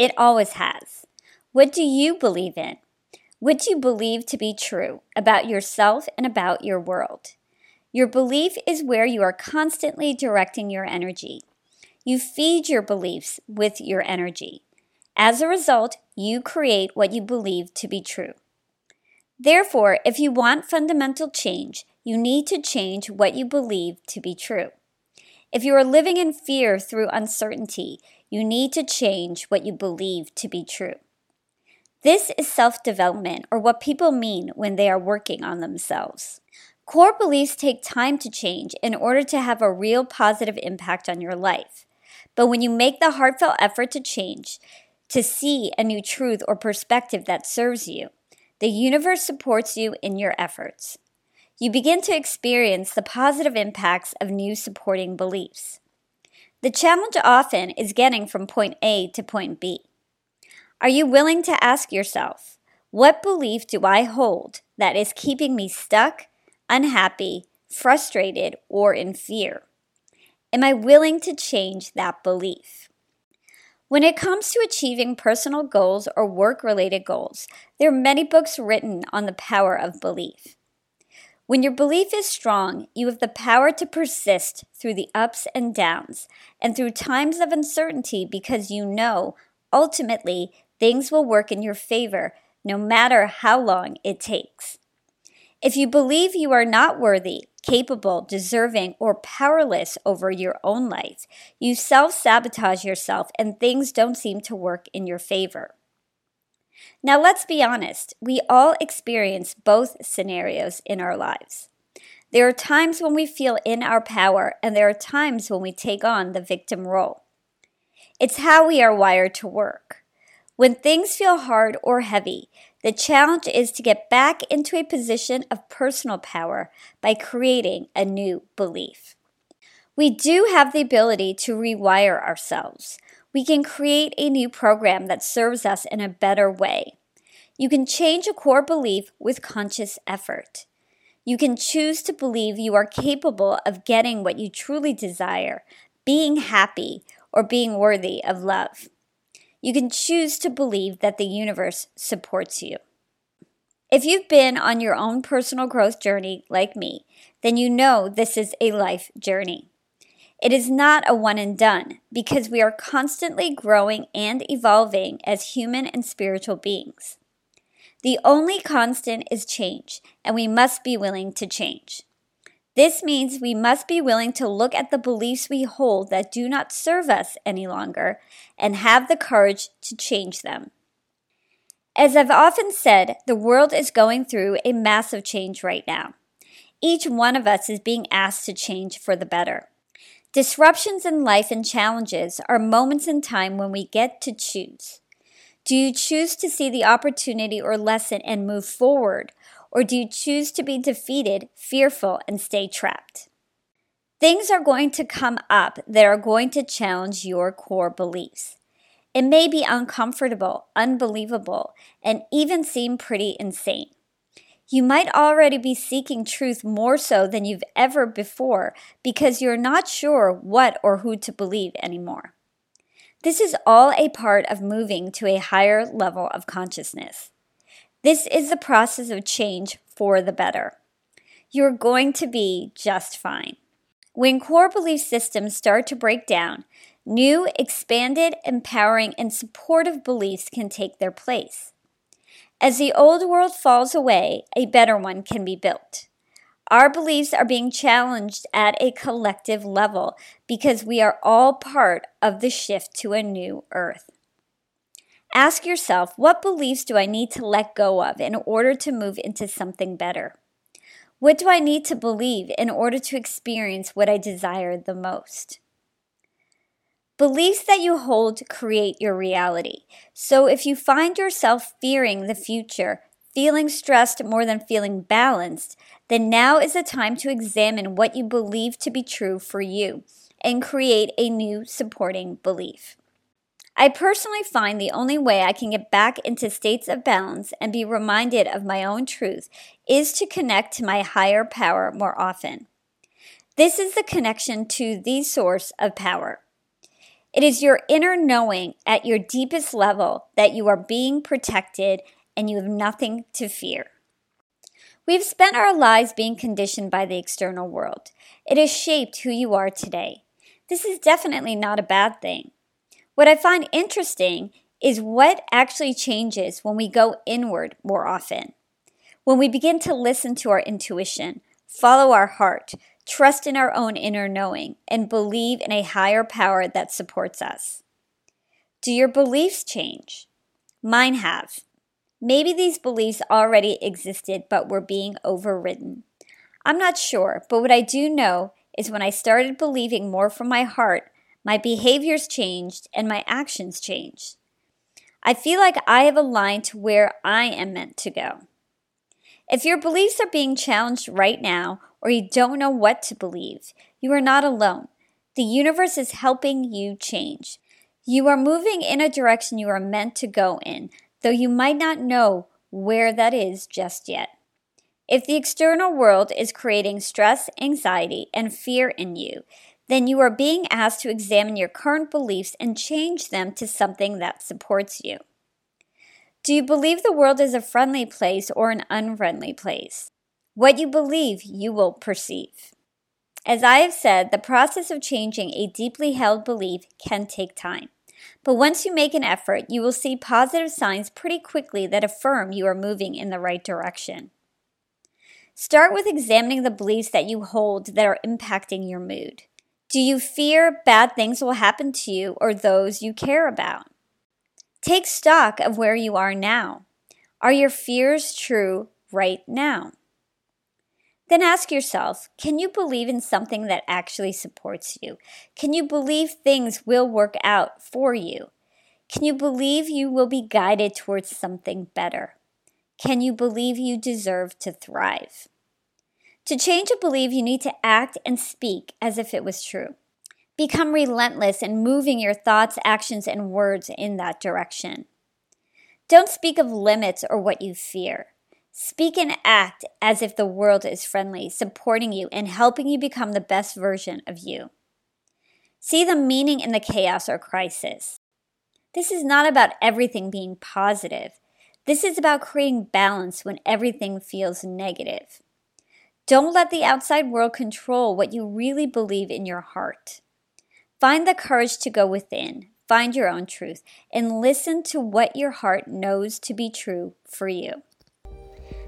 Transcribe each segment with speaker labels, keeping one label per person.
Speaker 1: It always has. What do you believe in? What do you believe to be true about yourself and about your world? Your belief is where you are constantly directing your energy. You feed your beliefs with your energy. As a result, you create what you believe to be true. Therefore, if you want fundamental change, you need to change what you believe to be true. If you are living in fear through uncertainty, you need to change what you believe to be true. This is self development, or what people mean when they are working on themselves. Core beliefs take time to change in order to have a real positive impact on your life. But when you make the heartfelt effort to change, to see a new truth or perspective that serves you, the universe supports you in your efforts. You begin to experience the positive impacts of new supporting beliefs. The challenge often is getting from point A to point B. Are you willing to ask yourself, what belief do I hold that is keeping me stuck, unhappy, frustrated, or in fear? Am I willing to change that belief? When it comes to achieving personal goals or work related goals, there are many books written on the power of belief. When your belief is strong, you have the power to persist through the ups and downs and through times of uncertainty because you know ultimately things will work in your favor no matter how long it takes. If you believe you are not worthy, capable, deserving, or powerless over your own life, you self sabotage yourself and things don't seem to work in your favor. Now, let's be honest, we all experience both scenarios in our lives. There are times when we feel in our power, and there are times when we take on the victim role. It's how we are wired to work. When things feel hard or heavy, the challenge is to get back into a position of personal power by creating a new belief. We do have the ability to rewire ourselves we can create a new program that serves us in a better way. You can change a core belief with conscious effort. You can choose to believe you are capable of getting what you truly desire, being happy, or being worthy of love. You can choose to believe that the universe supports you. If you've been on your own personal growth journey like me, then you know this is a life journey. It is not a one and done because we are constantly growing and evolving as human and spiritual beings. The only constant is change, and we must be willing to change. This means we must be willing to look at the beliefs we hold that do not serve us any longer and have the courage to change them. As I've often said, the world is going through a massive change right now. Each one of us is being asked to change for the better. Disruptions in life and challenges are moments in time when we get to choose. Do you choose to see the opportunity or lesson and move forward, or do you choose to be defeated, fearful, and stay trapped? Things are going to come up that are going to challenge your core beliefs. It may be uncomfortable, unbelievable, and even seem pretty insane. You might already be seeking truth more so than you've ever before because you're not sure what or who to believe anymore. This is all a part of moving to a higher level of consciousness. This is the process of change for the better. You're going to be just fine. When core belief systems start to break down, new, expanded, empowering, and supportive beliefs can take their place. As the old world falls away, a better one can be built. Our beliefs are being challenged at a collective level because we are all part of the shift to a new earth. Ask yourself what beliefs do I need to let go of in order to move into something better? What do I need to believe in order to experience what I desire the most? Beliefs that you hold create your reality. So if you find yourself fearing the future, feeling stressed more than feeling balanced, then now is the time to examine what you believe to be true for you and create a new supporting belief. I personally find the only way I can get back into states of balance and be reminded of my own truth is to connect to my higher power more often. This is the connection to the source of power. It is your inner knowing at your deepest level that you are being protected and you have nothing to fear. We've spent our lives being conditioned by the external world. It has shaped who you are today. This is definitely not a bad thing. What I find interesting is what actually changes when we go inward more often. When we begin to listen to our intuition, follow our heart, trust in our own inner knowing, and believe in a higher power that supports us. Do your beliefs change? Mine have. Maybe these beliefs already existed but were being overridden. I'm not sure, but what I do know is when I started believing more from my heart, my behaviors changed and my actions changed. I feel like I have aligned to where I am meant to go. If your beliefs are being challenged right now, or you don't know what to believe, you are not alone. The universe is helping you change. You are moving in a direction you are meant to go in, though you might not know where that is just yet. If the external world is creating stress, anxiety, and fear in you, then you are being asked to examine your current beliefs and change them to something that supports you. Do you believe the world is a friendly place or an unfriendly place? What you believe, you will perceive. As I have said, the process of changing a deeply held belief can take time. But once you make an effort, you will see positive signs pretty quickly that affirm you are moving in the right direction. Start with examining the beliefs that you hold that are impacting your mood. Do you fear bad things will happen to you or those you care about? Take stock of where you are now. Are your fears true right now? Then ask yourself can you believe in something that actually supports you? Can you believe things will work out for you? Can you believe you will be guided towards something better? Can you believe you deserve to thrive? To change a belief, you need to act and speak as if it was true. Become relentless in moving your thoughts, actions, and words in that direction. Don't speak of limits or what you fear. Speak and act as if the world is friendly, supporting you and helping you become the best version of you. See the meaning in the chaos or crisis. This is not about everything being positive. This is about creating balance when everything feels negative. Don't let the outside world control what you really believe in your heart. Find the courage to go within, find your own truth, and listen to what your heart knows to be true for you.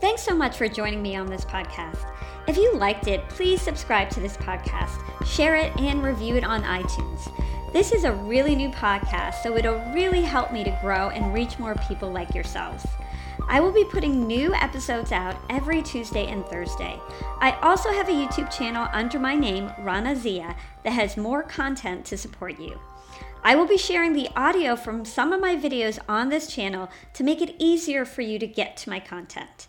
Speaker 1: Thanks so much for joining me on this podcast. If you liked it, please subscribe to this podcast, share it, and review it on iTunes. This is a really new podcast, so it'll really help me to grow and reach more people like yourselves. I will be putting new episodes out every Tuesday and Thursday. I also have a YouTube channel under my name, Rana Zia, that has more content to support you. I will be sharing the audio from some of my videos on this channel to make it easier for you to get to my content.